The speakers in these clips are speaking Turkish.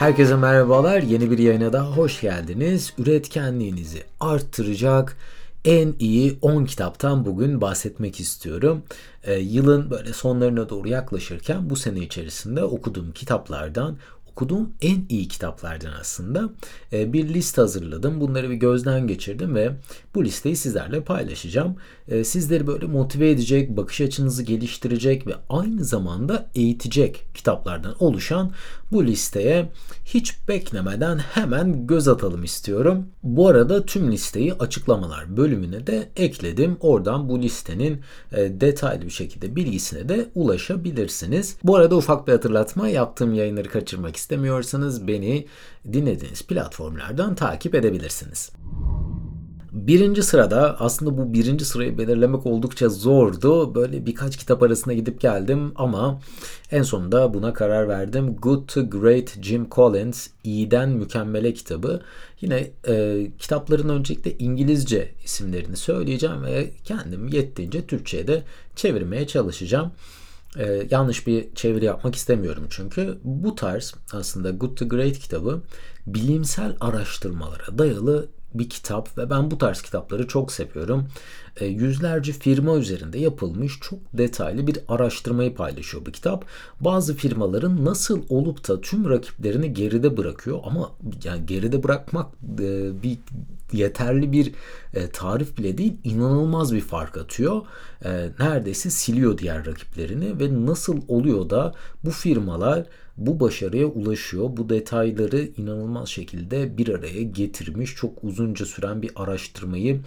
Herkese merhabalar. Yeni bir yayına da hoş geldiniz. Üretkenliğinizi arttıracak en iyi 10 kitaptan bugün bahsetmek istiyorum. Ee, yılın böyle sonlarına doğru yaklaşırken bu sene içerisinde okuduğum kitaplardan okuduğum en iyi kitaplardan aslında e, bir liste hazırladım. Bunları bir gözden geçirdim ve bu listeyi sizlerle paylaşacağım. E, sizleri böyle motive edecek, bakış açınızı geliştirecek ve aynı zamanda eğitecek kitaplardan oluşan bu listeye hiç beklemeden hemen göz atalım istiyorum. Bu arada tüm listeyi açıklamalar bölümüne de ekledim. Oradan bu listenin e, detaylı bir şekilde bilgisine de ulaşabilirsiniz. Bu arada ufak bir hatırlatma yaptığım yayınları kaçırmak istemiyorsanız beni dinlediğiniz platformlardan takip edebilirsiniz. Birinci sırada aslında bu birinci sırayı belirlemek oldukça zordu. Böyle birkaç kitap arasında gidip geldim ama en sonunda buna karar verdim. Good to Great Jim Collins, İyiden Mükemmele kitabı. Yine e, kitapların öncelikle İngilizce isimlerini söyleyeceğim ve kendim yettiğince Türkçe'ye de çevirmeye çalışacağım. Ee, yanlış bir çeviri yapmak istemiyorum çünkü bu tarz aslında Good to Great kitabı bilimsel araştırmalara dayalı bir kitap ve ben bu tarz kitapları çok seviyorum. E, yüzlerce firma üzerinde yapılmış çok detaylı bir araştırmayı paylaşıyor bu kitap. Bazı firmaların nasıl olup da tüm rakiplerini geride bırakıyor ama yani geride bırakmak e, bir yeterli bir e, tarif bile değil inanılmaz bir fark atıyor. Neredeyse siliyor diğer rakiplerini ve nasıl oluyor da bu firmalar bu başarıya ulaşıyor. Bu detayları inanılmaz şekilde bir araya getirmiş. Çok uzunca süren bir araştırmayı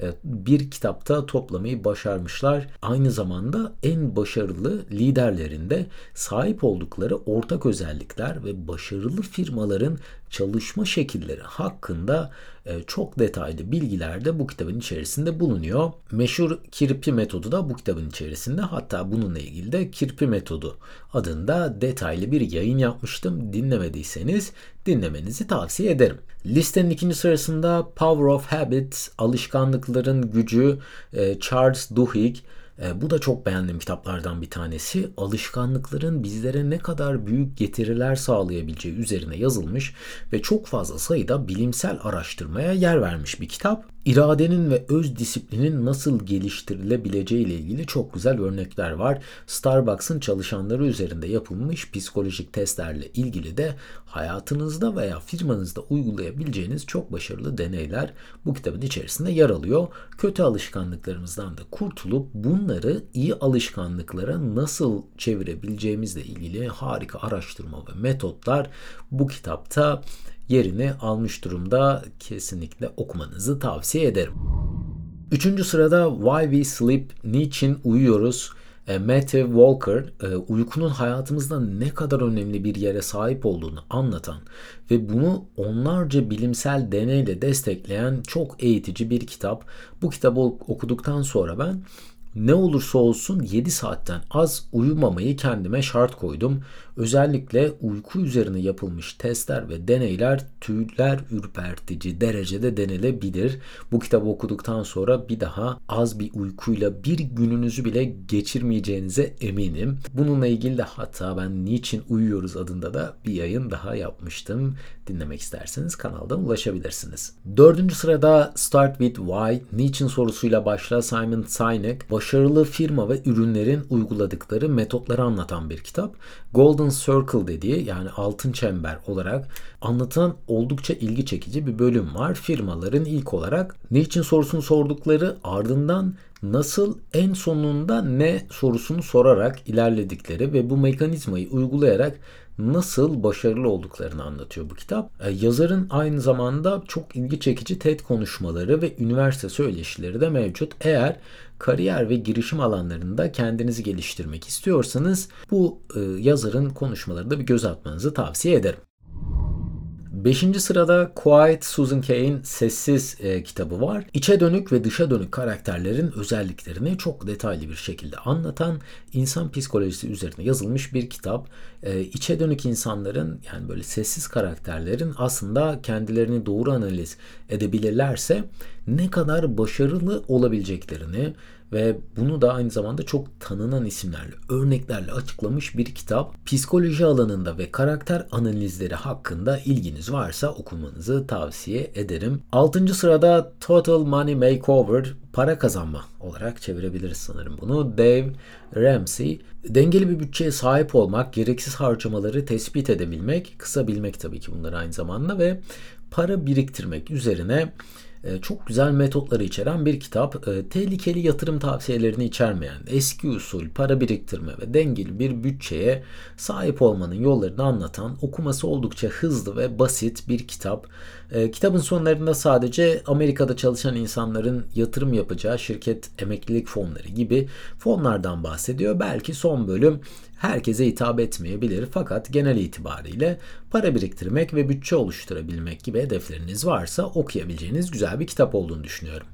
e, bir kitapta toplamayı başarmışlar. Aynı zamanda en başarılı liderlerinde sahip oldukları ortak özellikler ve başarılı firmaların çalışma şekilleri hakkında e, çok detaylı bilgiler de bu kitabın içerisinde bulunuyor. Meşhur kirpi metodu da bu kitabın içerisinde. Hatta bununla ilgili de kirpi metodu adında detaylı bir yayın yapmıştım. Dinlemediyseniz dinlemenizi tavsiye ederim. Listenin ikinci sırasında Power of Habit, Alışkanlıkların Gücü, e, Charles Duhigg, e, bu da çok beğendiğim kitaplardan bir tanesi. Alışkanlıkların bizlere ne kadar büyük getiriler sağlayabileceği üzerine yazılmış ve çok fazla sayıda bilimsel araştırmaya yer vermiş bir kitap iradenin ve öz disiplinin nasıl geliştirilebileceği ile ilgili çok güzel örnekler var. Starbucks'ın çalışanları üzerinde yapılmış psikolojik testlerle ilgili de hayatınızda veya firmanızda uygulayabileceğiniz çok başarılı deneyler bu kitabın içerisinde yer alıyor. Kötü alışkanlıklarımızdan da kurtulup bunları iyi alışkanlıklara nasıl çevirebileceğimizle ilgili harika araştırma ve metotlar bu kitapta yerini almış durumda. Kesinlikle okumanızı tavsiye ederim. Üçüncü sırada Why We Sleep, Niçin Uyuyoruz? E, Matthew Walker e, uykunun hayatımızda ne kadar önemli bir yere sahip olduğunu anlatan ve bunu onlarca bilimsel deneyle destekleyen çok eğitici bir kitap. Bu kitabı okuduktan sonra ben ne olursa olsun 7 saatten az uyumamayı kendime şart koydum. Özellikle uyku üzerine yapılmış testler ve deneyler tüyler ürpertici derecede denilebilir. Bu kitabı okuduktan sonra bir daha az bir uykuyla bir gününüzü bile geçirmeyeceğinize eminim. Bununla ilgili de hatta ben Niçin Uyuyoruz adında da bir yayın daha yapmıştım. Dinlemek isterseniz kanaldan ulaşabilirsiniz. Dördüncü sırada Start with Why, Niçin sorusuyla başla Simon Sinek, başarılı firma ve ürünlerin uyguladıkları metotları anlatan bir kitap. Golden Circle dediği yani altın çember olarak anlatılan oldukça ilgi çekici bir bölüm var. Firmaların ilk olarak niçin sorusunu sordukları ardından nasıl en sonunda ne sorusunu sorarak ilerledikleri ve bu mekanizmayı uygulayarak nasıl başarılı olduklarını anlatıyor bu kitap. E, yazarın aynı zamanda çok ilgi çekici TED konuşmaları ve üniversite söyleşileri de mevcut. Eğer kariyer ve girişim alanlarında kendinizi geliştirmek istiyorsanız bu e, yazarın konuşmalarında bir göz atmanızı tavsiye ederim. Beşinci sırada Quiet Susan Cain Sessiz e, kitabı var. İçe dönük ve dışa dönük karakterlerin özelliklerini çok detaylı bir şekilde anlatan insan psikolojisi üzerine yazılmış bir kitap. E, içe dönük insanların yani böyle sessiz karakterlerin aslında kendilerini doğru analiz edebilirlerse ne kadar başarılı olabileceklerini ve bunu da aynı zamanda çok tanınan isimlerle, örneklerle açıklamış bir kitap. Psikoloji alanında ve karakter analizleri hakkında ilginiz varsa okumanızı tavsiye ederim. 6. sırada Total Money Makeover para kazanma olarak çevirebiliriz sanırım bunu. Dave Ramsey dengeli bir bütçeye sahip olmak, gereksiz harcamaları tespit edebilmek, kısabilmek tabii ki bunlar aynı zamanda ve para biriktirmek üzerine çok güzel metotları içeren bir kitap. E, tehlikeli yatırım tavsiyelerini içermeyen, eski usul para biriktirme ve dengeli bir bütçeye sahip olmanın yollarını anlatan, okuması oldukça hızlı ve basit bir kitap. E, kitabın sonlarında sadece Amerika'da çalışan insanların yatırım yapacağı şirket emeklilik fonları gibi fonlardan bahsediyor. Belki son bölüm herkese hitap etmeyebilir fakat genel itibariyle para biriktirmek ve bütçe oluşturabilmek gibi hedefleriniz varsa okuyabileceğiniz güzel bir kitap olduğunu düşünüyorum.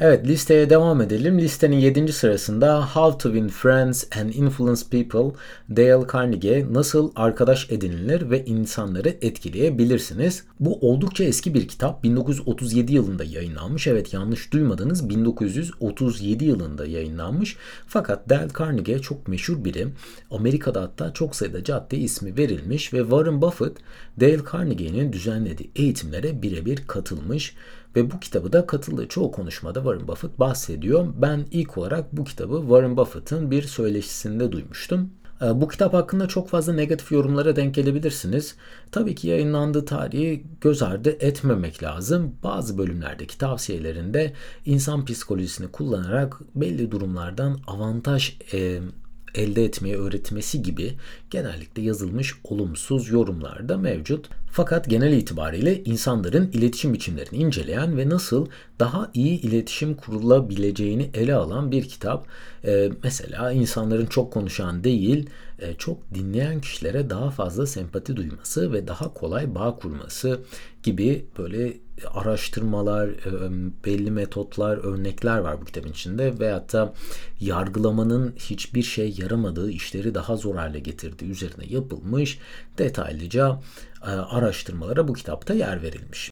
Evet listeye devam edelim. Listenin 7. sırasında How to Win Friends and Influence People Dale Carnegie nasıl arkadaş edinilir ve insanları etkileyebilirsiniz. Bu oldukça eski bir kitap. 1937 yılında yayınlanmış. Evet yanlış duymadınız 1937 yılında yayınlanmış. Fakat Dale Carnegie çok meşhur biri. Amerika'da hatta çok sayıda cadde ismi verilmiş ve Warren Buffett Dale Carnegie'nin düzenlediği eğitimlere birebir katılmış. Ve bu kitabı da katıldığı çoğu konuşmada Warren Buffett bahsediyor. Ben ilk olarak bu kitabı Warren Buffett'ın bir söyleşisinde duymuştum. Ee, bu kitap hakkında çok fazla negatif yorumlara denk gelebilirsiniz. Tabii ki yayınlandığı tarihi göz ardı etmemek lazım. Bazı bölümlerdeki tavsiyelerinde insan psikolojisini kullanarak belli durumlardan avantaj e, elde etmeyi öğretmesi gibi genellikle yazılmış olumsuz yorumlar da mevcut. Fakat genel itibariyle insanların iletişim biçimlerini inceleyen ve nasıl daha iyi iletişim kurulabileceğini ele alan bir kitap. Ee, mesela insanların çok konuşan değil, e, çok dinleyen kişilere daha fazla sempati duyması ve daha kolay bağ kurması gibi böyle araştırmalar, e, belli metotlar, örnekler var bu kitabın içinde ve hatta yargılamanın hiçbir şey yaramadığı, işleri daha zor hale getirdiği üzerine yapılmış detaylıca araştırmalara bu kitapta yer verilmiş.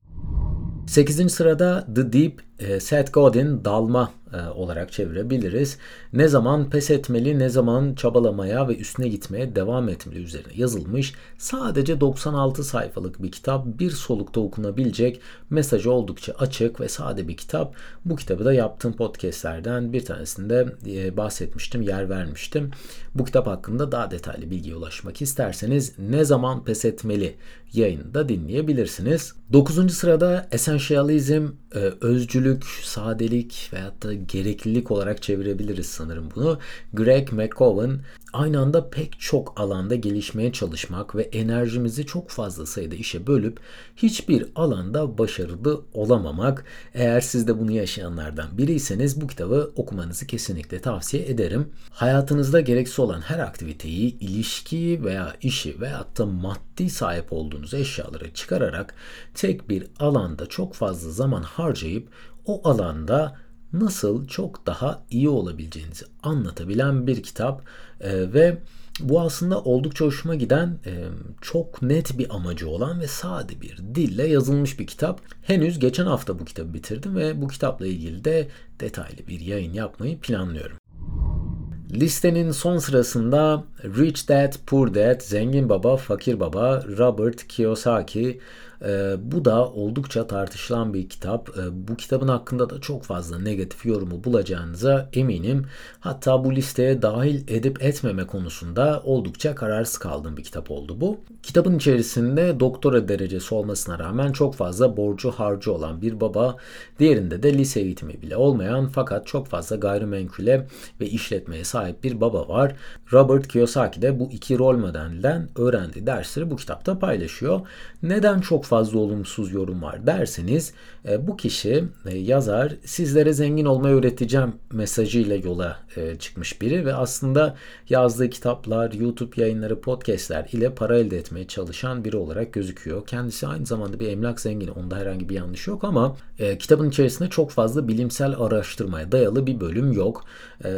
8. sırada The Deep e, Seth Godin dalma e, olarak çevirebiliriz. Ne zaman pes etmeli, ne zaman çabalamaya ve üstüne gitmeye devam etmeli üzerine yazılmış. Sadece 96 sayfalık bir kitap, bir solukta okunabilecek, mesajı oldukça açık ve sade bir kitap. Bu kitabı da yaptığım podcastlerden bir tanesinde e, bahsetmiştim, yer vermiştim. Bu kitap hakkında daha detaylı bilgiye ulaşmak isterseniz Ne Zaman Pes Etmeli yayında dinleyebilirsiniz. 9. sırada Essentialism, e, özcülük, sadelik veyahut da gereklilik olarak çevirebiliriz sanırım bunu. Greg McCowan aynı anda pek çok alanda gelişmeye çalışmak ve enerjimizi çok fazla sayıda işe bölüp hiçbir alanda başarılı olamamak. Eğer siz de bunu yaşayanlardan biriyseniz bu kitabı okumanızı kesinlikle tavsiye ederim. Hayatınızda gereksiz olan her aktiviteyi, ilişkiyi veya işi veyahut da maddi sahip olduğunuz eşyaları çıkararak tek bir alanda çok fazla zaman harcayıp o alanda nasıl çok daha iyi olabileceğinizi anlatabilen bir kitap e, ve bu aslında oldukça hoşuma giden, e, çok net bir amacı olan ve sade bir dille yazılmış bir kitap. Henüz geçen hafta bu kitabı bitirdim ve bu kitapla ilgili de detaylı bir yayın yapmayı planlıyorum. Listenin son sırasında Rich Dad Poor Dad, Zengin Baba Fakir Baba, Robert Kiyosaki, e, bu da oldukça tartışılan bir kitap. E, bu kitabın hakkında da çok fazla negatif yorumu bulacağınıza eminim. Hatta bu listeye dahil edip etmeme konusunda oldukça kararsız kaldığım bir kitap oldu bu. Kitabın içerisinde doktora derecesi olmasına rağmen çok fazla borcu harcı olan bir baba, diğerinde de lise eğitimi bile olmayan fakat çok fazla gayrimenkule ve işletmeye sahip bir baba var. Robert Kiyosaki de bu iki rol modelden öğrendiği dersleri bu kitapta paylaşıyor. Neden çok fazla olumsuz yorum var derseniz e, bu kişi e, yazar sizlere zengin olmayı öğreteceğim mesajıyla yola e, çıkmış biri ve aslında yazdığı kitaplar, YouTube yayınları, podcastler ile para elde etmeye çalışan biri olarak gözüküyor. Kendisi aynı zamanda bir emlak zengini. Onda herhangi bir yanlış yok ama kitabın içerisinde çok fazla bilimsel araştırmaya dayalı bir bölüm yok.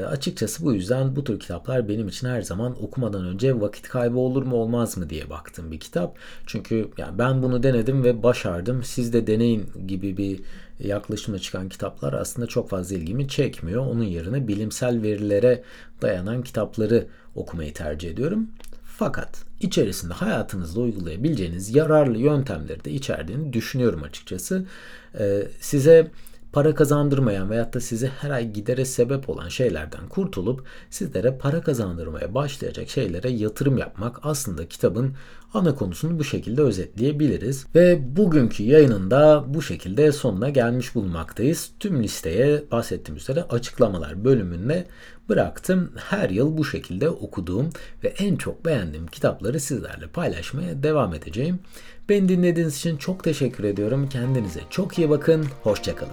Açıkçası bu yüzden bu tür kitaplar benim için her zaman okumadan önce vakit kaybı olur mu olmaz mı diye baktığım bir kitap. Çünkü yani ben bunu denedim denedim ve başardım. Siz de deneyin gibi bir yaklaşımla çıkan kitaplar aslında çok fazla ilgimi çekmiyor. Onun yerine bilimsel verilere dayanan kitapları okumayı tercih ediyorum. Fakat içerisinde hayatınızda uygulayabileceğiniz yararlı yöntemleri de içerdiğini düşünüyorum açıkçası. Ee, size para kazandırmayan veyahut da size her ay gidere sebep olan şeylerden kurtulup sizlere para kazandırmaya başlayacak şeylere yatırım yapmak aslında kitabın ana konusunu bu şekilde özetleyebiliriz. Ve bugünkü yayınında bu şekilde sonuna gelmiş bulunmaktayız. Tüm listeye bahsettiğim üzere açıklamalar bölümünde bıraktım. Her yıl bu şekilde okuduğum ve en çok beğendiğim kitapları sizlerle paylaşmaya devam edeceğim. Beni dinlediğiniz için çok teşekkür ediyorum. Kendinize çok iyi bakın. Hoşçakalın.